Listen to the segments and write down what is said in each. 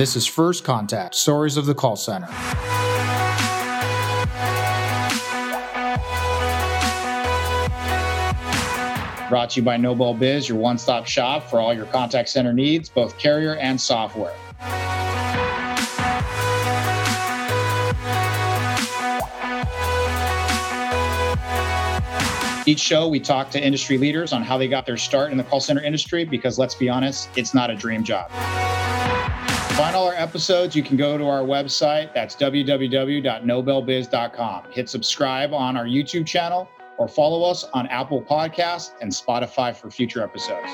This is First Contact Stories of the Call Center. Brought to you by Noble Biz, your one stop shop for all your contact center needs, both carrier and software. Each show, we talk to industry leaders on how they got their start in the call center industry because let's be honest, it's not a dream job. Find all our episodes, you can go to our website. That's www.noblebiz.com. Hit subscribe on our YouTube channel or follow us on Apple Podcasts and Spotify for future episodes.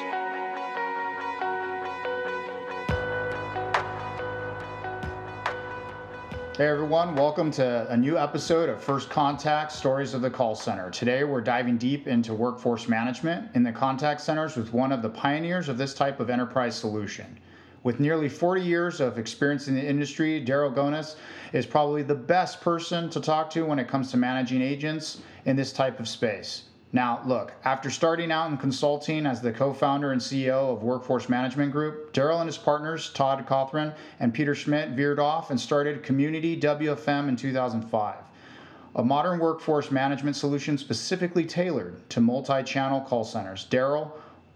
Hey everyone, welcome to a new episode of First Contact Stories of the Call Center. Today we're diving deep into workforce management in the contact centers with one of the pioneers of this type of enterprise solution. With nearly 40 years of experience in the industry, Daryl Gonis is probably the best person to talk to when it comes to managing agents in this type of space. Now, look, after starting out in consulting as the co founder and CEO of Workforce Management Group, Daryl and his partners, Todd Cothran and Peter Schmidt, veered off and started Community WFM in 2005, a modern workforce management solution specifically tailored to multi channel call centers. Daryl,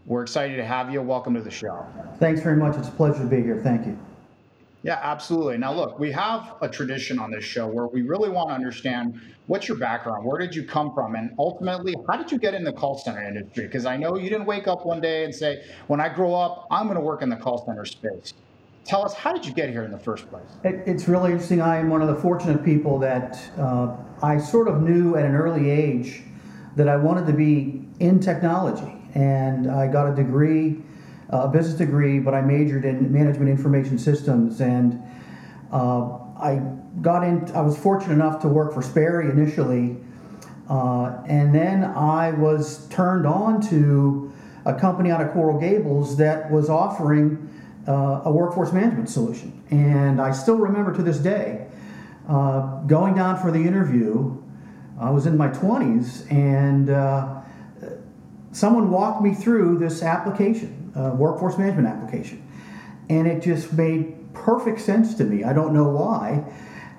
we're excited to have you. Welcome to the show. Thanks very much. It's a pleasure to be here. Thank you. Yeah, absolutely. Now, look, we have a tradition on this show where we really want to understand what's your background, where did you come from, and ultimately, how did you get in the call center industry? Because I know you didn't wake up one day and say, when I grow up, I'm going to work in the call center space. Tell us, how did you get here in the first place? It, it's really interesting. I am one of the fortunate people that uh, I sort of knew at an early age that I wanted to be in technology, and I got a degree a business degree, but I majored in management information systems, and uh, I got in. I was fortunate enough to work for Sperry initially, uh, and then I was turned on to a company out of Coral Gables that was offering uh, a workforce management solution, and I still remember to this day uh, going down for the interview. I was in my 20s, and uh, someone walked me through this application uh, workforce management application. And it just made perfect sense to me. I don't know why.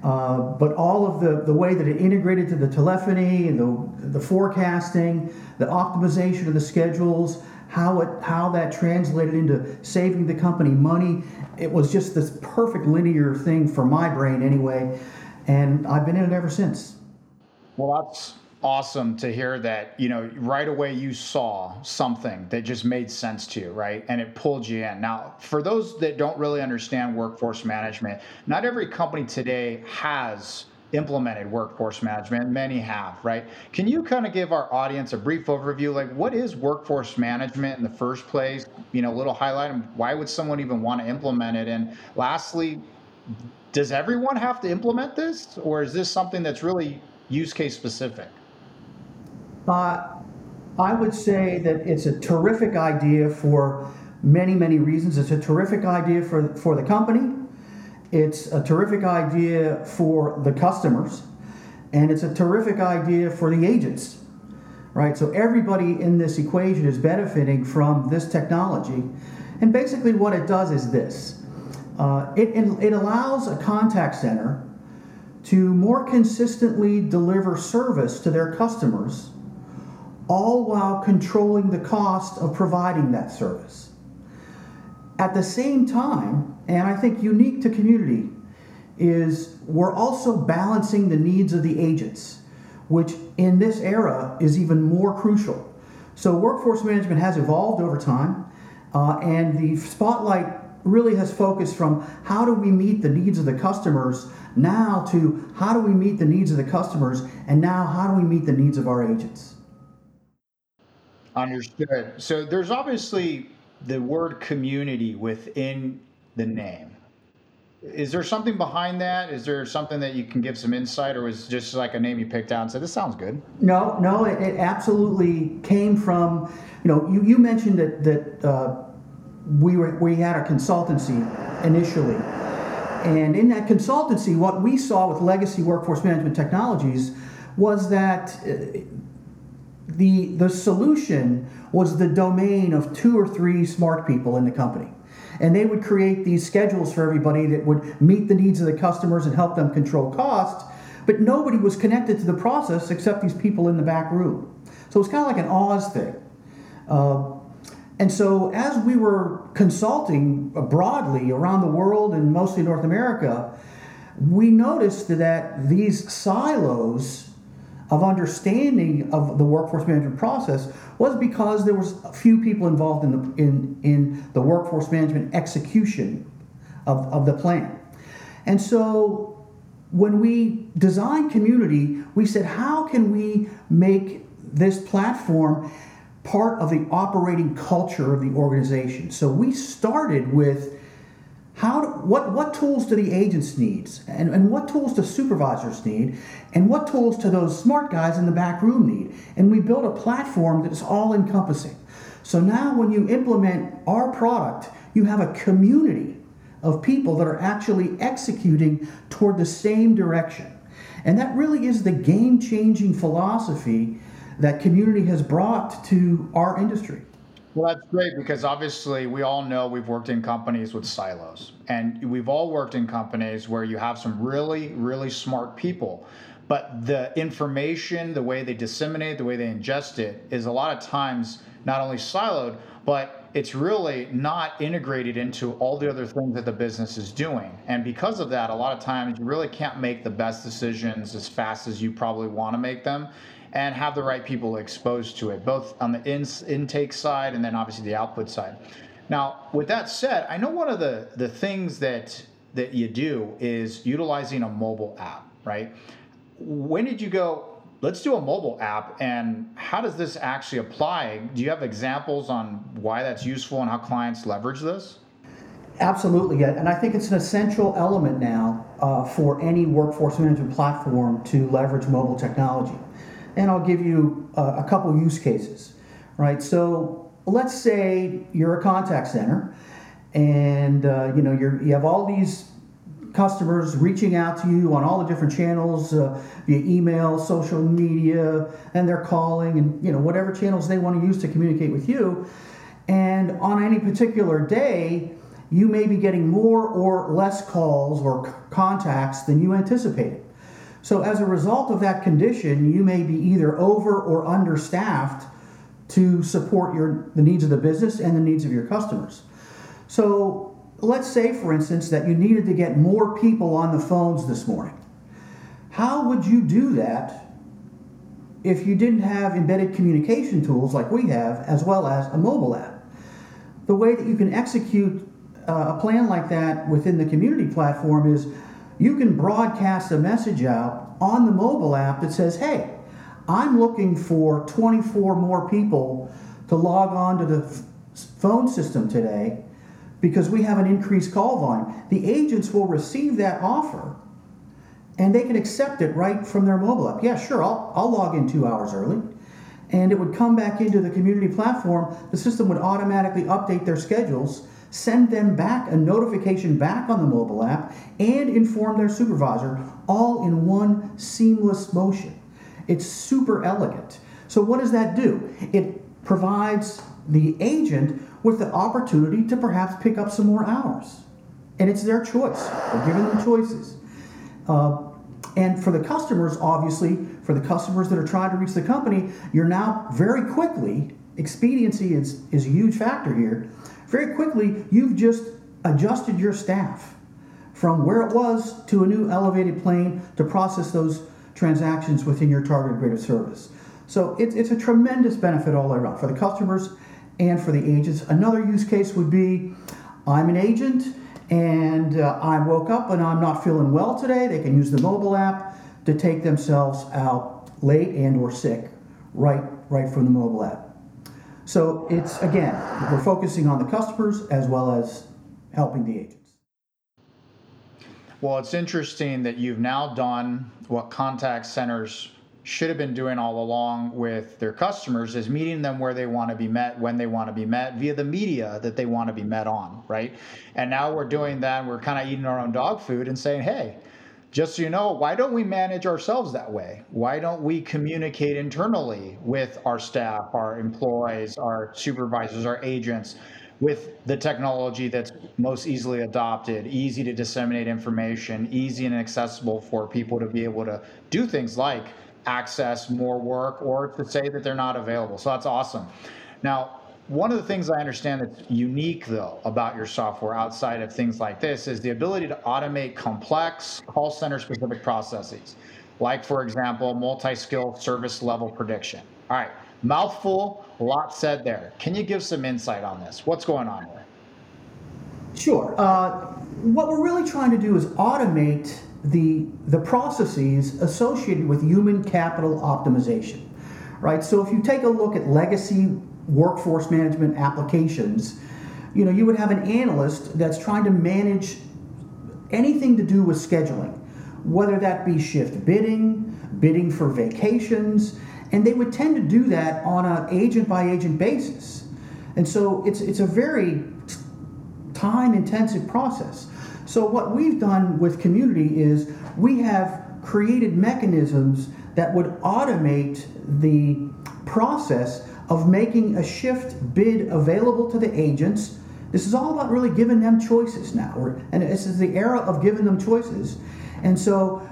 Uh, but all of the, the way that it integrated to the telephony the, the forecasting, the optimization of the schedules, how it how that translated into saving the company money, it was just this perfect linear thing for my brain anyway, and I've been in it ever since. Well, that's awesome to hear that you know right away you saw something that just made sense to you right? And it pulled you in. Now for those that don't really understand workforce management not every company today has implemented workforce management. Many have right? Can you kind of give our audience a brief overview? Like what is workforce management in the first place? You know a little highlight and why would someone even want to implement it? And lastly does everyone have to implement this or is this something that's really use case specific uh, I would say that it's a terrific idea for many, many reasons. It's a terrific idea for, for the company, it's a terrific idea for the customers, and it's a terrific idea for the agents. Right, so everybody in this equation is benefiting from this technology, and basically what it does is this: uh, it, it allows a contact center to more consistently deliver service to their customers all while controlling the cost of providing that service. At the same time, and I think unique to community, is we're also balancing the needs of the agents, which in this era is even more crucial. So, workforce management has evolved over time, uh, and the spotlight really has focused from how do we meet the needs of the customers now to how do we meet the needs of the customers, and now how do we meet the needs of our agents. Understood. So there's obviously the word community within the name. Is there something behind that? Is there something that you can give some insight, or was just like a name you picked out and said, this sounds good? No, no, it, it absolutely came from, you know, you, you mentioned that, that uh, we, were, we had a consultancy initially. And in that consultancy, what we saw with legacy workforce management technologies was that uh, the, the solution was the domain of two or three smart people in the company. and they would create these schedules for everybody that would meet the needs of the customers and help them control costs But nobody was connected to the process except these people in the back room. So it's kind of like an Oz thing. Uh, and so, as we were consulting broadly around the world and mostly North America, we noticed that these silos of understanding of the workforce management process was because there was few people involved in the in, in the workforce management execution of, of the plan. And so when we designed community, we said, how can we make this platform part of the operating culture of the organization. So we started with how what what tools do the agents need? And, and what tools do supervisors need? And what tools do those smart guys in the back room need? And we built a platform that is all encompassing so now when you implement our product you have a community of people that are actually executing toward the same direction. And that really is the game changing philosophy that community has brought to our industry. Well, that's great because obviously we all know we've worked in companies with silos, and we've all worked in companies where you have some really, really smart people. But the information, the way they disseminate, the way they ingest it, is a lot of times not only siloed, but it's really not integrated into all the other things that the business is doing. And because of that, a lot of times you really can't make the best decisions as fast as you probably want to make them and have the right people exposed to it, both on the in, intake side and then obviously the output side. Now, with that said, I know one of the, the things that that you do is utilizing a mobile app, right? When did you go, let's do a mobile app and how does this actually apply? Do you have examples on why that's useful and how clients leverage this? Absolutely, Yeah. and I think it's an essential element now uh, for any workforce management platform to leverage mobile technology and I'll give you a, a couple use cases, right? So let's say you're a contact center, and uh, you know you're, you have all these customers reaching out to you on all the different channels uh, via email, social media, and they're calling, and you know whatever channels they want to use to communicate with you. And on any particular day, you may be getting more or less calls or contacts than you anticipated. So, as a result of that condition, you may be either over or understaffed to support your, the needs of the business and the needs of your customers. So, let's say, for instance, that you needed to get more people on the phones this morning. How would you do that if you didn't have embedded communication tools like we have, as well as a mobile app? The way that you can execute uh, a plan like that within the community platform is you can broadcast a message out on the mobile app that says, hey, I'm looking for 24 more people to log on to the phone system today because we have an increased call volume. The agents will receive that offer and they can accept it right from their mobile app. Yeah, sure, I'll, I'll log in two hours early. And it would come back into the community platform. The system would automatically update their schedules send them back a notification back on the mobile app, and inform their supervisor all in one seamless motion. It's super elegant. So, what does that do? It provides the agent with the opportunity to perhaps pick up some more hours. And it's their choice. We're giving them choices. Uh, and for the customers, obviously, for the customers that are trying to reach the company, you're now very quickly, expediency is, is a huge factor here very quickly, you've just adjusted your staff from where it was to a new elevated plane to process those transactions within your targeted rate of service. So it's, it's a tremendous benefit all around for the customers and for the agents. Another use case would be I'm an agent and uh, I woke up and I'm not feeling well today. They can use the mobile app to take themselves out late and or sick right right from the mobile app. So it's, again, we're focusing on the customers as well as helping the agents. Well, it's interesting that you've now done what contact centers should have been doing all along with their customers is meeting them where they want to be met when they want to be met via the media that they want to be met on right and now we're doing that we're kind of eating our own dog food and saying hey just so you know, why don't we manage ourselves that way? Why don't we communicate internally with our staff, our employees, our supervisors, our agents? with the technology that's most easily adopted, easy to disseminate information, easy and accessible for people to be able to do things like access more work or to say that they're not available. So that's awesome. Now, one of the things I understand that's unique, though, about your software outside of things like this is the ability to automate complex call center specific processes, like, for example, multi skill service level prediction. All right, mouthful, a lot said there. Can you give some insight on this? What's going on here? Sure. Uh, what we're really trying to do is automate the, the processes associated with human capital optimization, right? So if you take a look at legacy workforce management applications, you know, you would have an analyst that's trying to manage anything to do with scheduling, whether that be shift bidding, bidding for vacations, and they would tend to do that on an agent by agent basis. And so it's it's a very time intensive process. So what we've done with community is we have created mechanisms that would automate the process of making a shift bid available to the agents. This is all about really giving them choices now. and this is the era of giving them choices. And so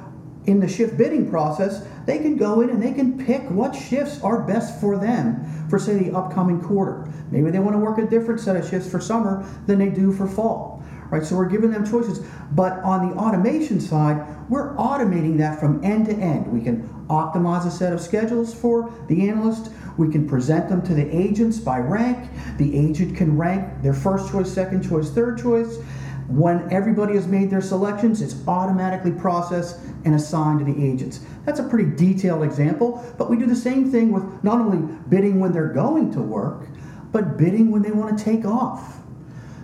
in the shift bidding process, they can go in and they can pick what shifts are best for them for, say, the upcoming quarter. Maybe they want to work a different set of shifts for summer than they do for fall. Right, so we're giving them choices. But on the automation side, we're automating that from end to end. We can optimize a set of schedules for the analyst. We can present them to the agents by rank. The agent can rank their first choice, second choice, third choice. When everybody has made their selections, it's automatically processed and assigned to the agents. That's a pretty detailed example, but we do the same thing with not only bidding when they're going to work, but bidding when they want to take off.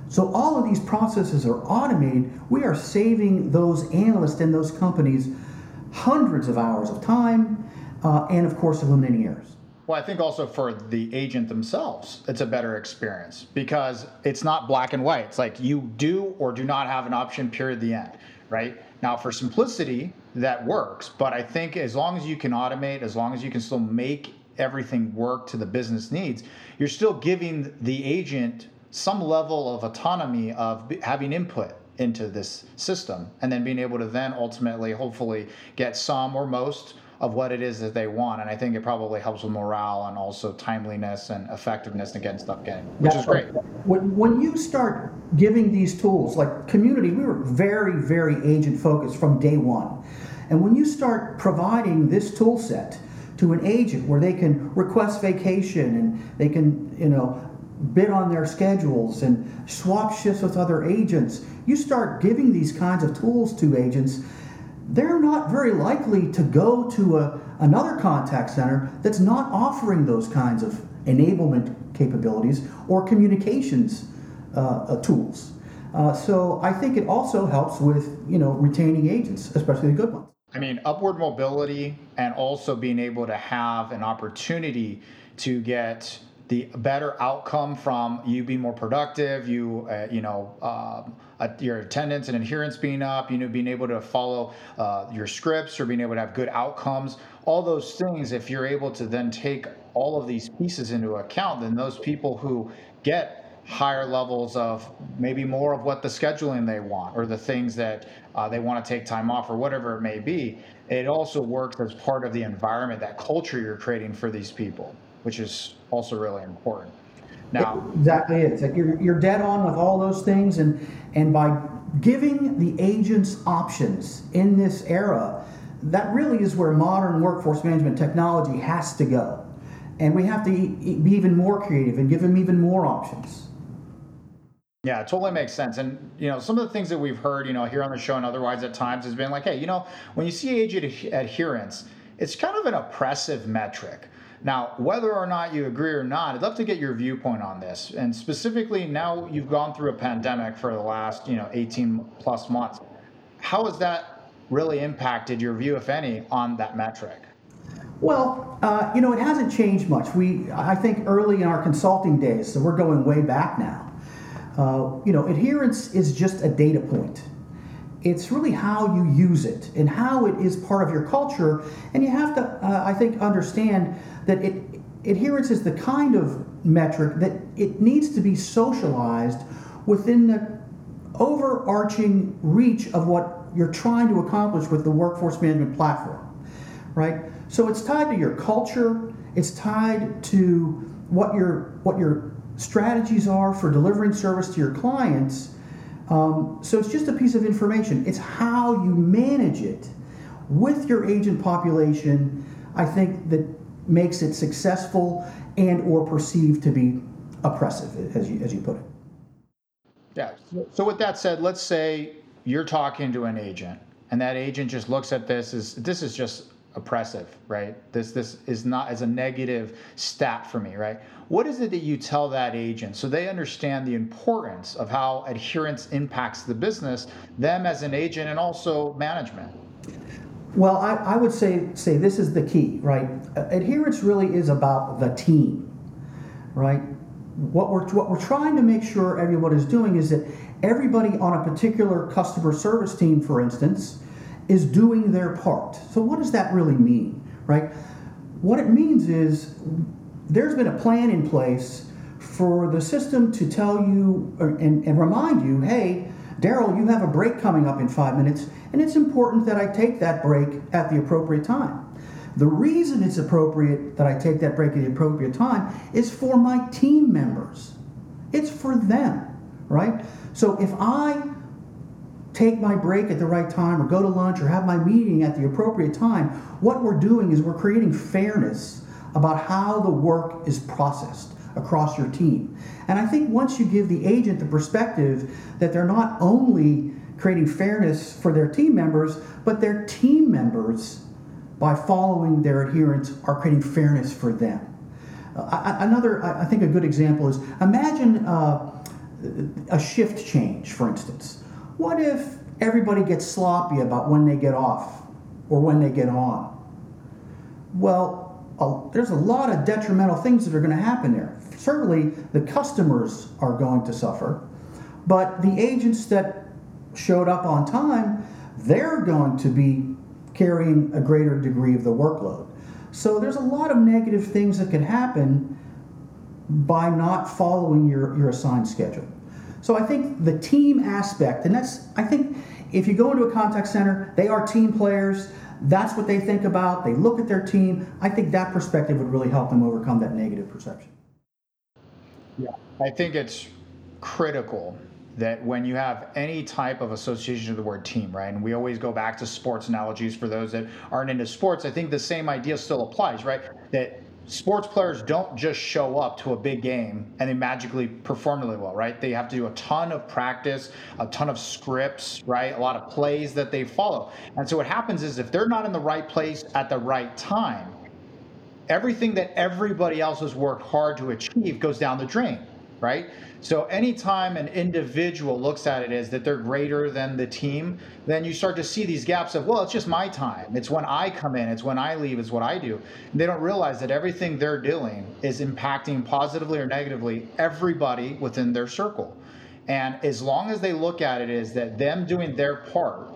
So all of these processes are automated. We are saving those analysts and those companies hundreds of hours of time uh, and, of course, eliminating errors. Well, I think also for the agent themselves, it's a better experience because it's not black and white. It's like you do or do not have an option, period, the end, right? Now, for simplicity, that works. But I think as long as you can automate, as long as you can still make everything work to the business needs, you're still giving the agent some level of autonomy of having input into this system and then being able to then ultimately, hopefully, get some or most of what it is that they want. And I think it probably helps with morale and also timeliness and effectiveness getting stuff getting, which That's is great. When, when you start giving these tools, like community, we were very, very agent focused from day one. And when you start providing this tool set to an agent where they can request vacation and they can, you know, bid on their schedules and swap shifts with other agents, you start giving these kinds of tools to agents they're not very likely to go to a, another contact center that's not offering those kinds of enablement capabilities or communications uh, uh, tools. Uh, so I think it also helps with you know retaining agents, especially the good ones. I mean, upward mobility and also being able to have an opportunity to get the better outcome from you being more productive, you uh, you know your attendance and adherence being up, you know being able to follow uh, your scripts or being able to have good outcomes. All those things, if you're able to then take all of these pieces into account, then those people who get higher levels of maybe more of what the scheduling they want or the things that uh, they want to take time off or whatever it may be it also works as part of the environment that culture you're creating for these people which is also really important. Now, exactly, it's like you're, you're dead on with all those things, and and by giving the agents options in this era, that really is where modern workforce management technology has to go, and we have to be even more creative and give them even more options. Yeah, it totally makes sense. And you know, some of the things that we've heard, you know, here on the show and otherwise at times has been like, hey, you know, when you see agent adherence, it's kind of an oppressive metric. Now, whether or not you agree or not, I'd love to get your viewpoint on this. And specifically, now you've gone through a pandemic for the last, you know, 18 plus months. How has that really impacted your view, if any, on that metric? Well, uh, you know, it hasn't changed much. We, I think, early in our consulting days, so we're going way back now. Uh, you know, adherence is just a data point. It's really how you use it and how it is part of your culture. And you have to, uh, I think, understand that it, adherence is the kind of metric that it needs to be socialized within the overarching reach of what you're trying to accomplish with the workforce management platform, right? So it's tied to your culture, it's tied to what your what your strategies are for delivering service to your clients. Um, so it's just a piece of information. It's how you manage it with your agent population. I think that makes it successful and or perceived to be oppressive, as you as you put it. Yeah. So with that said, let's say you're talking to an agent, and that agent just looks at this as this is just oppressive, right? This this is not as a negative stat for me, right? What is it that you tell that agent so they understand the importance of how adherence impacts the business, them as an agent, and also management? Well, I, I would say say this is the key, right? Uh, adherence really is about the team, right? What we're what we're trying to make sure everyone is doing is that everybody on a particular customer service team, for instance, is doing their part. So what does that really mean, right? What it means is there's been a plan in place for the system to tell you and, and remind you, hey, Daryl, you have a break coming up in five minutes, and it's important that I take that break at the appropriate time. The reason it's appropriate that I take that break at the appropriate time is for my team members. It's for them, right? So if I take my break at the right time or go to lunch or have my meeting at the appropriate time, what we're doing is we're creating fairness about how the work is processed across your team. And I think once you give the agent the perspective that they're not only creating fairness for their team members, but their team members, by following their adherence, are creating fairness for them. Uh, another, I think a good example is imagine uh, a shift change, for instance. What if everybody gets sloppy about when they get off or when they get on? Well, there's a lot of detrimental things that are going to happen there. Certainly, the customers are going to suffer, but the agents that showed up on time, they're going to be carrying a greater degree of the workload. So there's a lot of negative things that can happen by not following your, your assigned schedule. So I think the team aspect, and that's, I think if you go into a contact center, they are team players. That's what they think about. They look at their team. I think that perspective would really help them overcome that negative perception. Yeah, I think it's critical that when you have any type of association to the word team, right? And we always go back to sports analogies for those that aren't into sports. I think the same idea still applies, right? That sports players don't just show up to a big game and they magically perform really well, right? They have to do a ton of practice, a ton of scripts, right? A lot of plays that they follow. And so what happens is if they're not in the right place at the right time, everything that everybody else has worked hard to achieve goes down the drain, right? So anytime an individual looks at it as that they're greater than the team, then you start to see these gaps of, well, it's just my time. It's when I come in, it's when I leave, it's what I do. And they don't realize that everything they're doing is impacting positively or negatively everybody within their circle. And as long as they look at it as that them doing their part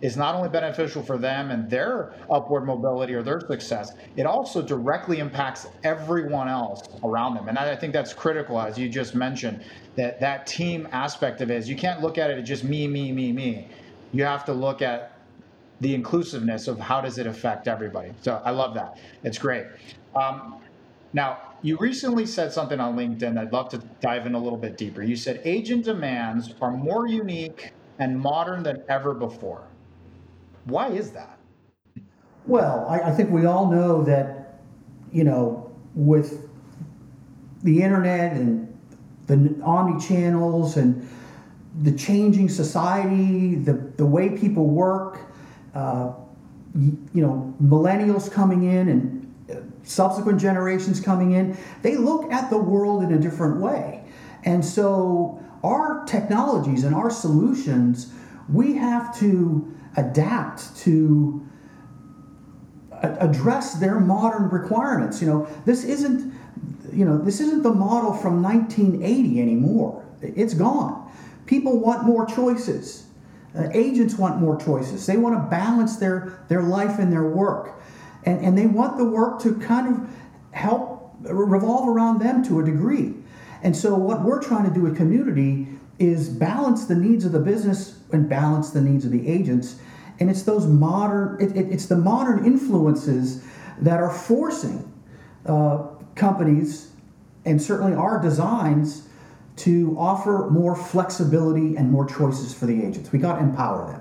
is not only beneficial for them and their upward mobility or their success, it also directly impacts everyone else around them. And I think that's critical, as you just mentioned, that that team aspect of it is you can't look at it as just me, me, me, me. You have to look at the inclusiveness of how does it affect everybody. So I love that. It's great. Um, now, you recently said something on LinkedIn I'd love to dive in a little bit deeper. You said agent demands are more unique and modern than ever before. Why is that? Well, I, I think we all know that, you know, with the internet and the omni channels and the changing society, the, the way people work, uh, you, you, know, millennials coming in and uh, subsequent generations coming in, they look at the world in a different way. And so our technologies and our solutions, we have to adapt to address their modern requirements. You know, this isn't, you know, this isn't the model from 1980 anymore. It's gone. People want more choices. Uh, agents want more choices. They want to balance their, their life and their work. And, and they want the work to kind of help revolve around them to a degree. And so, what we're trying to do with community is balance the needs of the business and balance the needs of the agents. And it's those modern, it, it, it's the modern influences that are forcing uh, companies and certainly our designs to offer more flexibility and more choices for the agents. We got to empower them.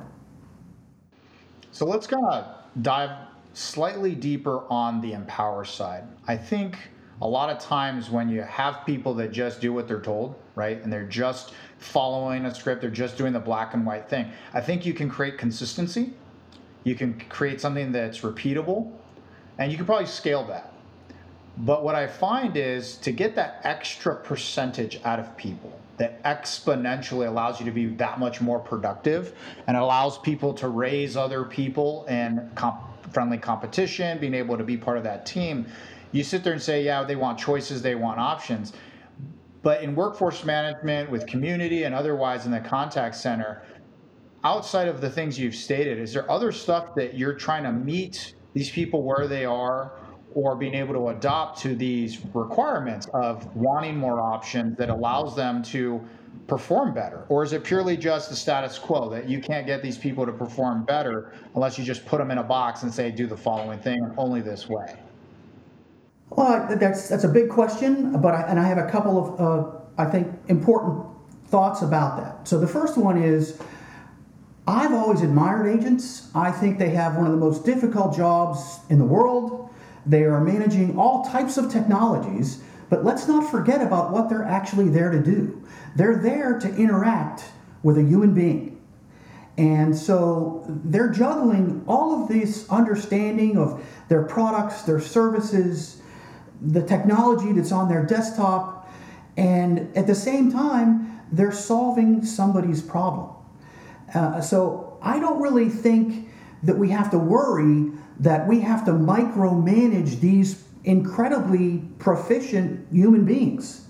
So let's kind of dive slightly deeper on the empower side. I think a lot of times when you have people that just do what they're told, right, and they're just following a script, they're just doing the black and white thing, I think you can create consistency. You can create something that's repeatable, and you can probably scale that. But what I find is to get that extra percentage out of people that exponentially allows you to be that much more productive and allows people to raise other people in comp- friendly competition, being able to be part of that team. You sit there and say, yeah, they want choices, they want options. But in workforce management, with community and otherwise in the contact center, outside of the things you've stated, is there other stuff that you're trying to meet these people where they are or being able to adopt to these requirements of wanting more options that allows them to perform better? Or is it purely just the status quo that you can't get these people to perform better unless you just put them in a box and say, do the following thing only this way? Well, that's, that's a big question, but I, and I have a couple of, uh, I think, important thoughts about that. So the first one is I've always admired agents. I think they have one of the most difficult jobs in the world. They are managing all types of technologies, but let's not forget about what they're actually there to do. They're there to interact with a human being. And so they're juggling all of this understanding of their products, their services, the technology that's on their desktop, and at the same time, they're solving somebody's problem. Uh, so I don't really think that we have to worry that we have to micromanage these incredibly proficient human beings.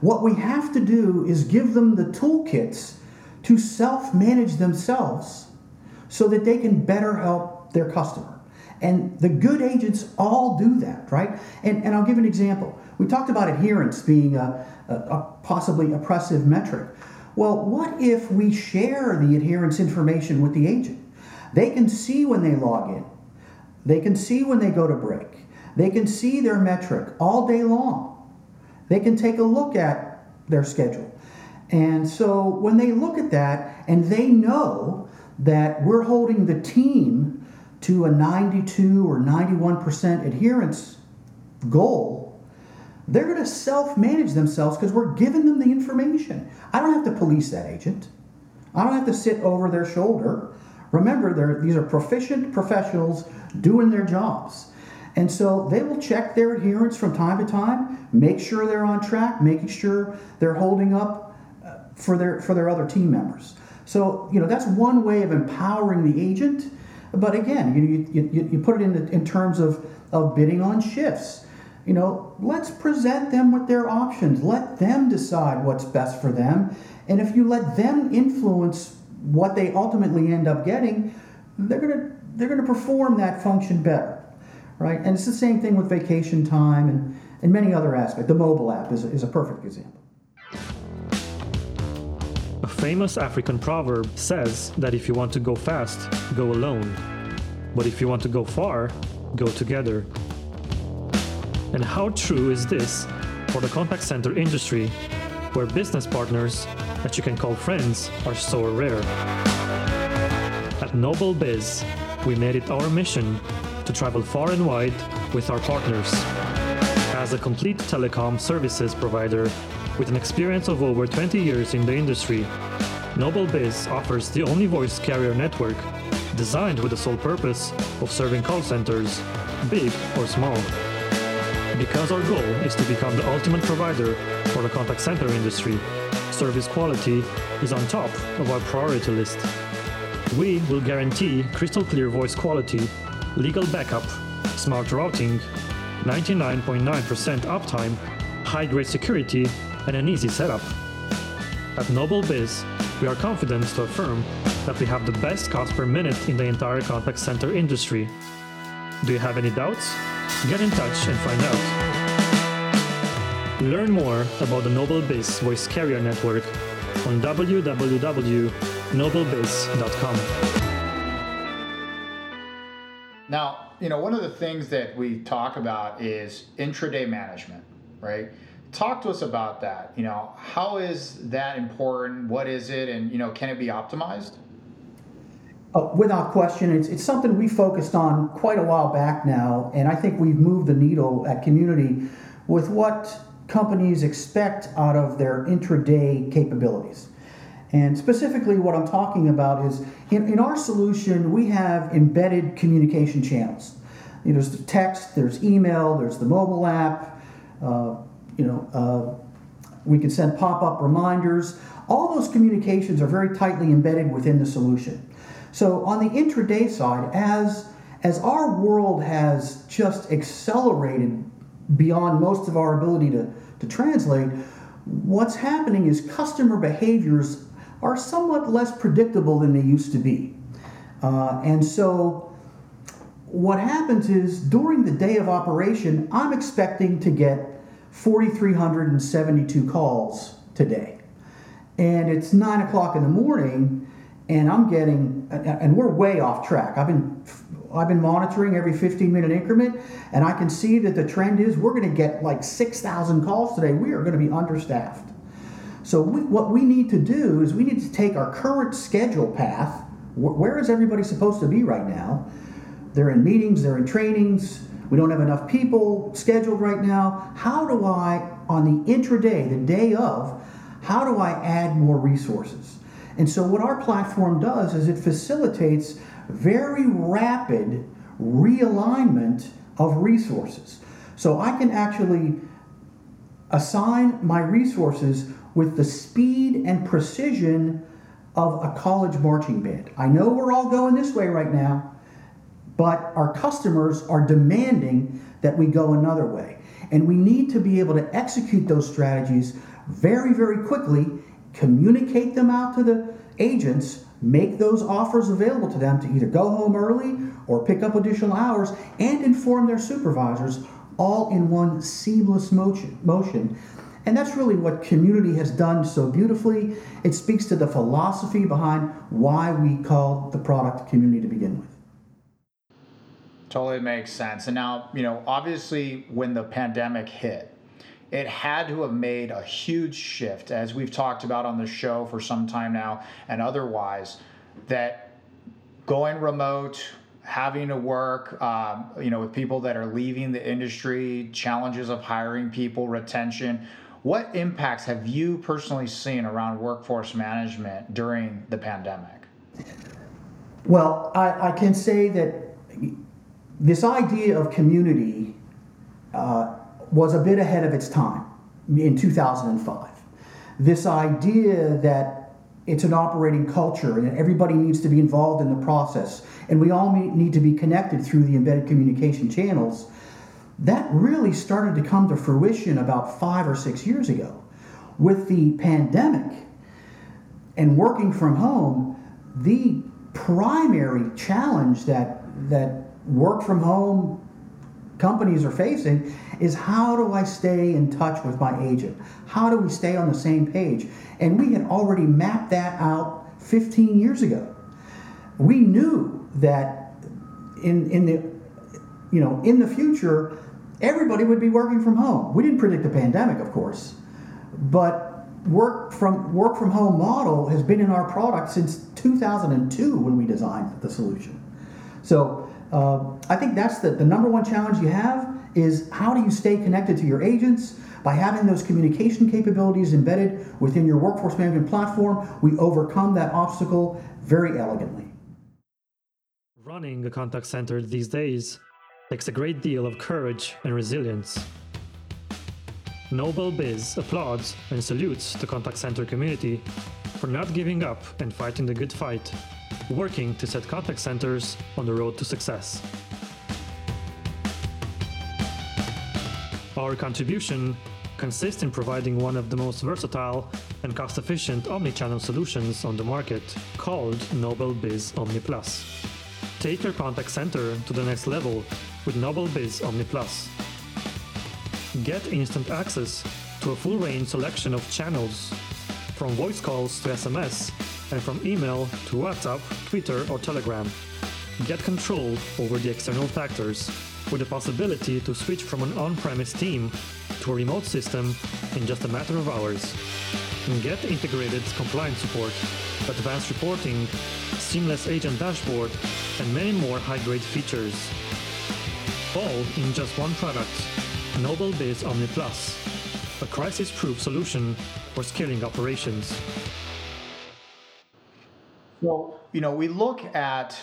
What we have to do is give them the toolkits to self manage themselves so that they can better help their customer. And the good agents all do that, right? And, and I'll give an example. We talked about adherence being a, a, a possibly oppressive metric. Well, what if we share the adherence information with the agent? They can see when they log in, they can see when they go to break. They can see their metric all day long. They can take a look at their schedule. And so when they look at that and they know that we're holding the team to a 92 or 91% adherence goal, they're going to self manage themselves because we're giving them the information. I don't have to police that agent, I don't have to sit over their shoulder. Remember, these are proficient professionals doing their jobs. And so they will check their adherence from time to time, make sure they're on track, making sure they're holding up uh, for their for their other team members. So you know that's one way of empowering the agent. But again, you, you, you put it in, the, in terms of, of bidding on shifts. You know, let's present them with their options. Let them decide what's best for them. And if you let them influence what they ultimately end up getting, they're gonna they're gonna perform that function better, right? And it's the same thing with vacation time and, and many other aspects. The mobile app is, is a perfect example. Famous African proverb says that if you want to go fast, go alone. But if you want to go far, go together. And how true is this for the contact center industry, where business partners that you can call friends are so rare. At Noble Biz, we made it our mission to travel far and wide with our partners. As a complete telecom services provider with an experience of over 20 years in the industry, Noble Biz offers the only voice carrier network designed with the sole purpose of serving call centers, big or small. Because our goal is to become the ultimate provider for the contact center industry, service quality is on top of our priority list. We will guarantee crystal clear voice quality, legal backup, smart routing, 99.9% uptime, high grade security, and an easy setup. At Noble Biz, we are confident to affirm that we have the best cost per minute in the entire contact center industry. Do you have any doubts? Get in touch and find out. Learn more about the NobleBiz Voice Carrier Network on www.noblebiz.com. Now, you know, one of the things that we talk about is intraday management, right? Talk to us about that. You know, how is that important? What is it? And, you know, can it be optimized? Uh, without question, it's, it's something we focused on quite a while back now, and I think we've moved the needle at Community with what companies expect out of their intraday capabilities. And specifically, what I'm talking about is in, in our solution, we have embedded communication channels. You know, there's the text, there's email, there's the mobile app. Uh, you know, uh, we can send pop-up reminders. All those communications are very tightly embedded within the solution. So on the intraday side, as as our world has just accelerated beyond most of our ability to, to translate, what's happening is customer behaviors are somewhat less predictable than they used to be. Uh, and so what happens is during the day of operation, I'm expecting to get 4,372 calls today. And it's 9 o'clock in the morning, and I'm getting, and we're way off track. I've been I've been monitoring every 15 minute increment, and I can see that the trend is we're going to get like 6,000 calls today. We are going to be understaffed. So we, what we need to do is we need to take our current schedule path. Wh- where is everybody supposed to be right now? They're in meetings, they're in trainings. We don't have enough people scheduled right now. How do I, on the intraday, the day of, how do I add more resources? And so what our platform does is it facilitates very rapid realignment of resources. So I can actually assign my resources with the speed and precision of a college marching band. I know we're all going this way right now, but our customers are demanding that we go another way. And we need to be able to execute those strategies very, very quickly, communicate them out to the agents, make those offers available to them to either go home early or pick up additional hours, and inform their supervisors all in one seamless motion. motion and that's really what community has done so beautifully. It speaks to the philosophy behind why we call the product community to begin with. Totally makes sense. And now, you know, obviously, when the pandemic hit, it had to have made a huge shift, as we've talked about on the show for some time now and otherwise, that going remote, having to work, um, you know, with people that are leaving the industry, challenges of hiring people, retention what impacts have you personally seen around workforce management during the pandemic? Well, I, I can say that this idea of community uh, was a bit ahead of its time in 2005. This idea that it's an operating culture and everybody needs to be involved in the process and we all need to be connected through the embedded communication channels that really started to come to fruition about five or six years ago. With the pandemic and working from home, the primary challenge that that work from home companies are facing is how do I stay in touch with my agent? How do we stay on the same page? And we had already mapped that out 15 years ago. We knew that in in the you know in the future everybody would be working from home. We didn't predict the pandemic, of course, but work from work from home model has been in our product since 2002 when we designed the solution. So uh, I think that's the, the number one challenge you have is how do you stay connected to your agents? By having those communication capabilities embedded within your workforce management platform we overcome that obstacle very elegantly. Running a contact center these days takes a great deal of courage and resilience. Noble Biz applauds and salutes the contact center community for not giving up and fighting the good fight, working to set contact centers on the road to success. Our contribution consists in providing one of the most versatile and cost efficient omnichannel solutions on the market called NobleBiz Omni Plus. Take your contact center to the next level with NobleBiz Omni Plus. Get instant access to a full range selection of channels, from voice calls to SMS, and from email to WhatsApp, Twitter, or Telegram. Get control over the external factors with the possibility to switch from an on premise team to a remote system in just a matter of hours. Get integrated compliance support, advanced reporting, seamless agent dashboard, and many more high grade features. All in just one product NobleBiz Omni Plus, a crisis proof solution for scaling operations. Well, you know, we look at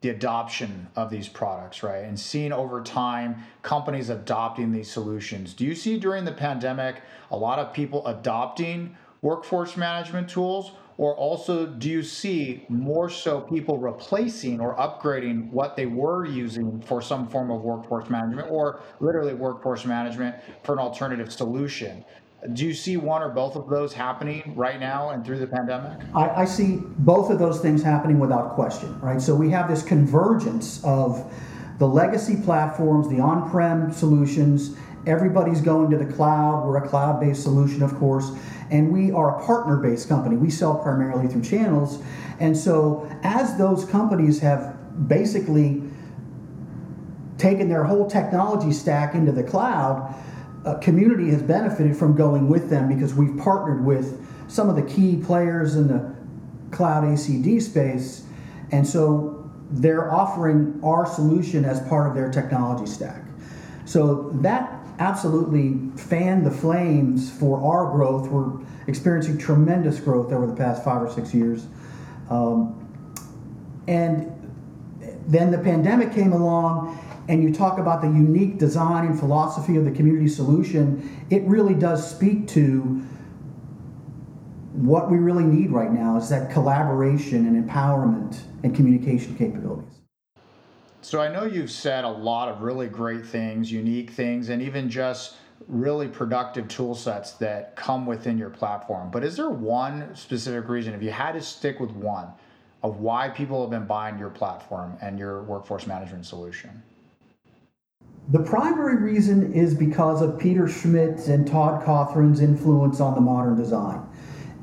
the adoption of these products, right? And seeing over time companies adopting these solutions. Do you see during the pandemic a lot of people adopting workforce management tools? Or also, do you see more so people replacing or upgrading what they were using for some form of workforce management or literally workforce management for an alternative solution? Do you see one or both of those happening right now and through the pandemic? I, I see both of those things happening without question, right? So we have this convergence of the legacy platforms, the on prem solutions. Everybody's going to the cloud. We're a cloud based solution, of course, and we are a partner based company. We sell primarily through channels. And so, as those companies have basically taken their whole technology stack into the cloud, uh, community has benefited from going with them because we've partnered with some of the key players in the cloud ACD space, and so they're offering our solution as part of their technology stack. So that absolutely fanned the flames for our growth. We're experiencing tremendous growth over the past five or six years. Um, and then the pandemic came along and you talk about the unique design and philosophy of the community solution, it really does speak to what we really need right now is that collaboration and empowerment and communication capabilities. So I know you've said a lot of really great things, unique things, and even just really productive tool sets that come within your platform. But is there one specific reason, if you had to stick with one, of why people have been buying your platform and your workforce management solution? The primary reason is because of Peter Schmidt and Todd Cothran's influence on the modern design.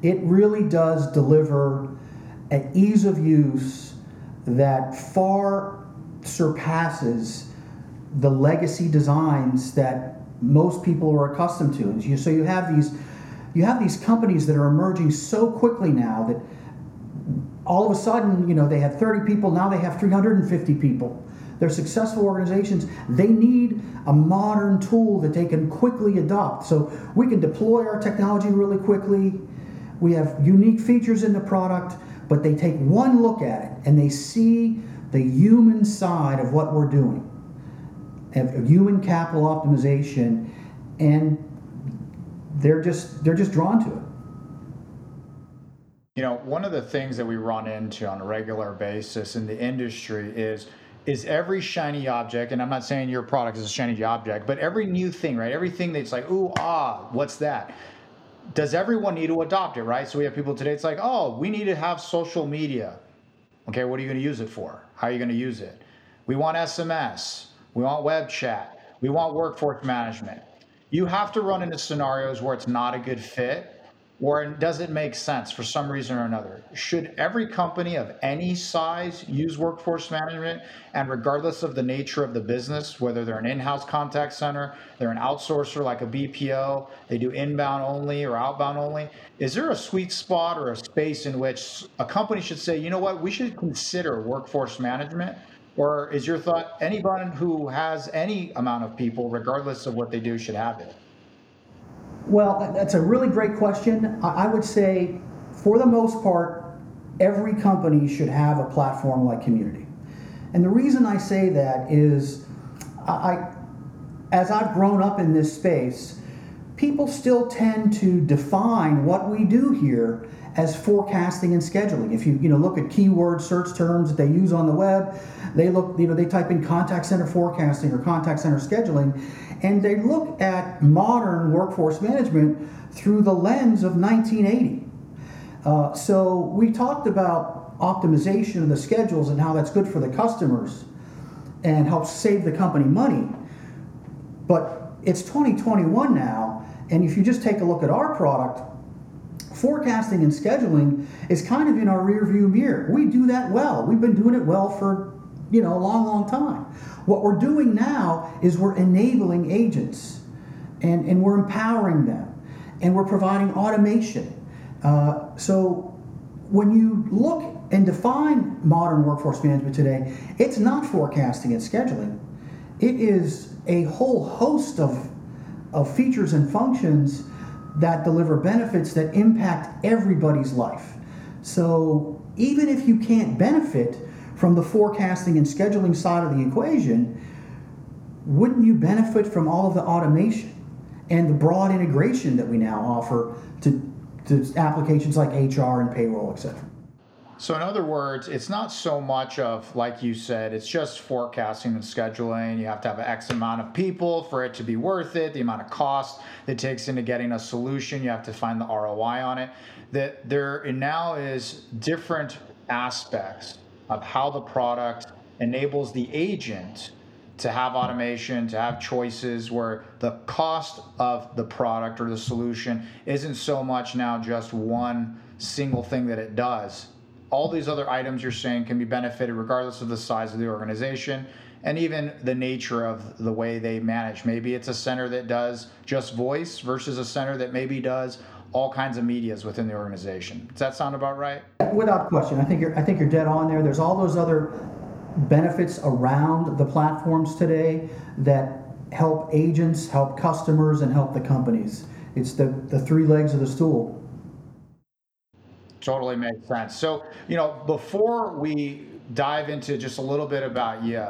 It really does deliver an ease of use that far surpasses the legacy designs that most people are accustomed to. So you have these you have these companies that are emerging so quickly now that all of a sudden, you know, they had 30 people, now they have 350 people. They're successful organizations. They need a modern tool that they can quickly adopt. So we can deploy our technology really quickly. We have unique features in the product, but they take one look at it and they see the human side of what we're doing, of human capital optimization, and they're just they're just drawn to it. You know, one of the things that we run into on a regular basis in the industry is is every shiny object, and I'm not saying your product is a shiny object, but every new thing, right? Everything that's like, ooh, ah, what's that? Does everyone need to adopt it, right? So we have people today, it's like, oh, we need to have social media. Okay, what are you going to use it for? How are you going to use it? We want SMS. We want web chat. We want workforce management. You have to run into scenarios where it's not a good fit or does it make sense for some reason or another? Should every company of any size use workforce management? And regardless of the nature of the business, whether they're an in house contact center, they're an outsourcer like a BPO, they do inbound only or outbound only, is there a sweet spot or a space in which a company should say, you know what, we should consider workforce management? Or is your thought anyone who has any amount of people, regardless of what they do, should have it? Well, that's a really great question. I would say, for the most part, every company should have a platform like Community. And the reason I say that is, I, as I've grown up in this space, people still tend to define what we do here as forecasting and scheduling. If you you know look at keyword search terms that they use on the web, they look you know they type in contact center forecasting or contact center scheduling, and they look at modern workforce management through the lens of 1980. Uh, so we talked about optimization of the schedules and how that's good for the customers and helps save the company money. But it's 2021 now, And if you just take a look at our product, forecasting and scheduling is kind of in our rear view mirror. We do that well. We've been doing it well for, you know, a long, long time. What we're doing now is we're enabling agents and, and we're empowering them and we're providing automation. Uh, so when you look and define modern workforce management today, it's not forecasting and scheduling. It is a whole host of, of features and functions that deliver benefits that impact everybody's life. So even if you can't benefit from the forecasting and scheduling side of the equation, wouldn't you benefit from all of the automation and the broad integration that we now offer to, to applications like HR and payroll, et cetera? So, in other words, it's not so much of, like you said, it's just forecasting and scheduling. You have to have an X amount of people for it to be worth it, the amount of cost it takes into getting a solution. You have to find the ROI on it. That there now is different aspects of how the product enables the agent to have automation, to have choices where the cost of the product or the solution isn't so much now just one single thing that it does all these other items you're saying can be benefited regardless of the size of the organization and even the nature of the way they manage. Maybe it's a center that does just voice versus a center that maybe does all kinds of medias within the organization. Does that sound about right? Without question. I think you're I think you're dead on there. There's all those other benefits around the platforms today that help agents, help customers, and help the companies. It's the, the three legs of the stool. Totally makes sense. So, you know, before we dive into just a little bit about you,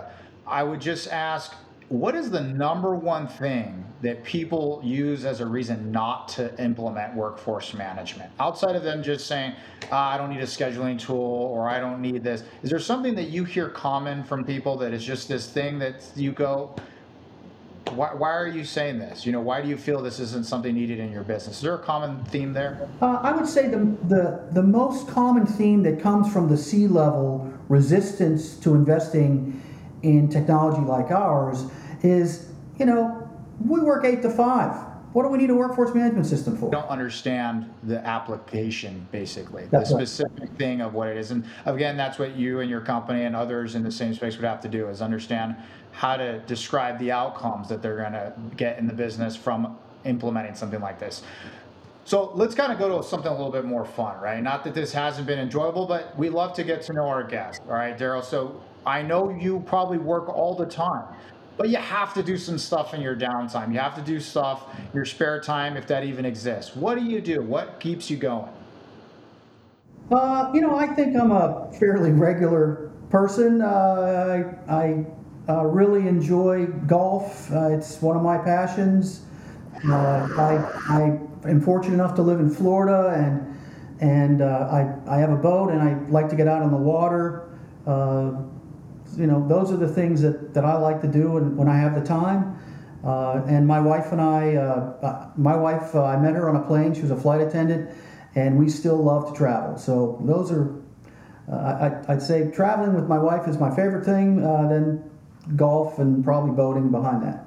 I would just ask what is the number one thing that people use as a reason not to implement workforce management outside of them just saying ah, i don't need a scheduling tool or i don't need this is there something that you hear common from people that is just this thing that you go why, why are you saying this? You know, why do you feel this isn't something needed in your business? Is there a common theme there? Uh, I would say the, the, the most common theme that comes from the C level resistance to investing in technology like ours is, you know, we work eight to five. What do we need a workforce management system for? Don't understand the application, basically, that's the specific thing of what it is. And again, that's what you and your company and others in the same space would have to do is understand how to describe the outcomes that they're going to get in the business from implementing something like this. So let's kind of go to something a little bit more fun, right? Not that this hasn't been enjoyable, but we love to get to know our guests, all right, Daryl? So I know you probably work all the time, but you have to do some stuff in your downtime. You have to do stuff your spare time, if that even exists. What do you do? What keeps you going? Uh, you know, I think I'm a fairly regular person. Uh, I, I uh, really enjoy golf. Uh, it's one of my passions. Uh, I, I am fortunate enough to live in Florida, and and uh, I, I have a boat, and I like to get out on the water. Uh, you know, those are the things that, that I like to do when, when I have the time. And my wife and I, my wife, I met her on a plane. She was a flight attendant, and we still love to travel. So those are uh, I, would say traveling with my wife is my favorite thing. Uh, then golf and probably boating behind that.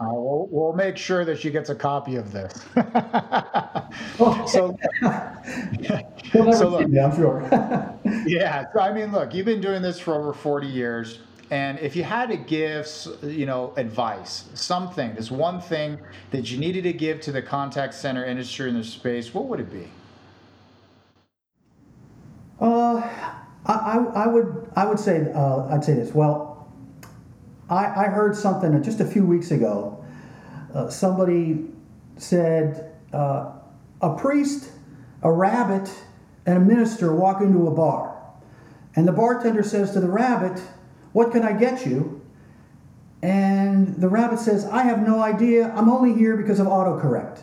Uh, we'll, we'll, make sure that she gets a copy of this. so, so look, I'm sure. yeah. So, I mean, look, you've been doing this for over 40 years. And if you had to give, you know, advice, something, this one thing that you needed to give to the contact center industry in this space, what would it be? Uh, I, I, I would I would say uh, I'd say this. Well, I, I heard something just a few weeks ago. Uh, somebody said uh, a priest, a rabbit, and a minister walk into a bar. And the bartender says to the rabbit, What can I get you? And the rabbit says, I have no idea. I'm only here because of autocorrect.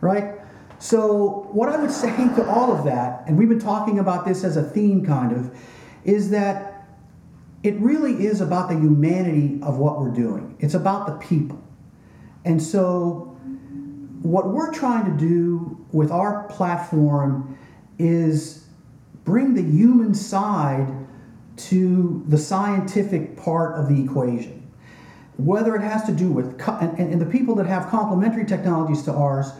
Right? So, what I would say to all of that, and we've been talking about this as a theme kind of, is that it really is about the humanity of what we're doing. It's about the people. And so, what we're trying to do with our platform is bring the human side to the scientific part of the equation. whether it has to do with, and, and the people that have complementary technologies to ours,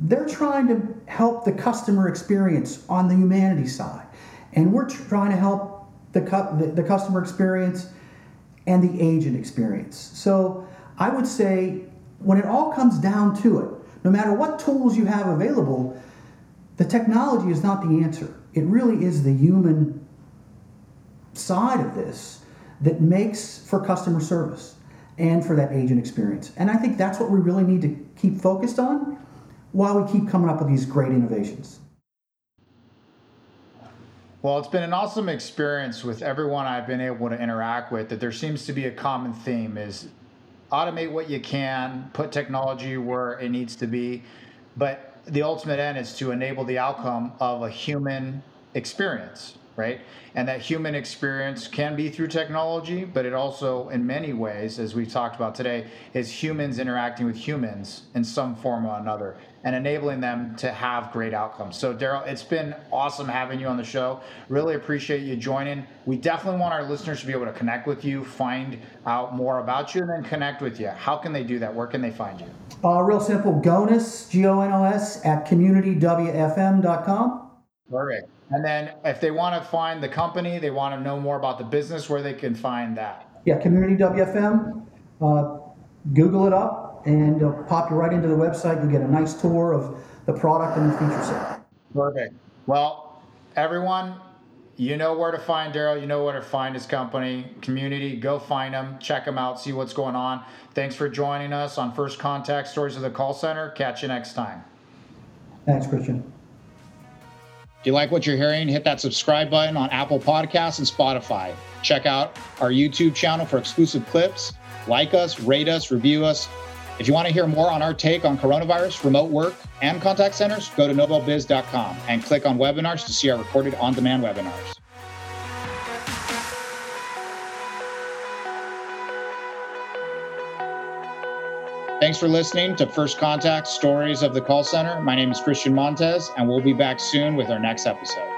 they're trying to help the customer experience on the humanity side. And we're trying to help the, cu- the, the customer experience and the agent experience. So I would say when it all comes down to it, no matter what tools you have available, the technology is not the answer. It really is the human side of this that makes for customer service and for that agent experience. And I think that's what we really need to keep focused on while we keep coming up with these great innovations. Well, it's been an awesome experience with everyone I've been able to interact with that there seems to be a common theme is automate what you can, put technology where it needs to be, but the ultimate end is to enable the outcome of a human experience right? And that human experience can be through technology, but it also, in many ways, as we've talked about today, is humans interacting with humans in some form or another and enabling them to have great outcomes. So, Daryl, it's been awesome having you on the show. Really appreciate you joining. We definitely want our listeners to be able to connect with you, find out more about you, and then connect with you. How can they do that? Where can they find you? Uh, real simple, GONOS, G O N O S, at communitywfm.com. Perfect. And then if they want to find the company, they want to know more about the business, where they can find that. Yeah, Community WFM. Uh, Google it up and it'll pop you right into the website. You get a nice tour of the product and the feature set. Perfect. Well, everyone, you know where to find Daryl. You know where to find his company, community. Go find him, check him out, see what's going on. Thanks for joining us on First Contact Stories of the Call Center. Catch you next time. Thanks, Christian. If you like what you're hearing, hit that subscribe button on Apple Podcasts and Spotify. Check out our YouTube channel for exclusive clips. Like us, rate us, review us. If you want to hear more on our take on coronavirus, remote work, and contact centers, go to noblebiz.com and click on webinars to see our recorded on demand webinars. Thanks for listening to First Contact Stories of the Call Center. My name is Christian Montez, and we'll be back soon with our next episode.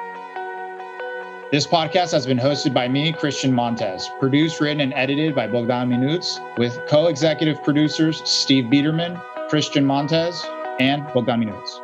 This podcast has been hosted by me, Christian Montez, produced, written, and edited by Bogdan Minuts, with co executive producers Steve Biederman, Christian Montez, and Bogdan Minuts.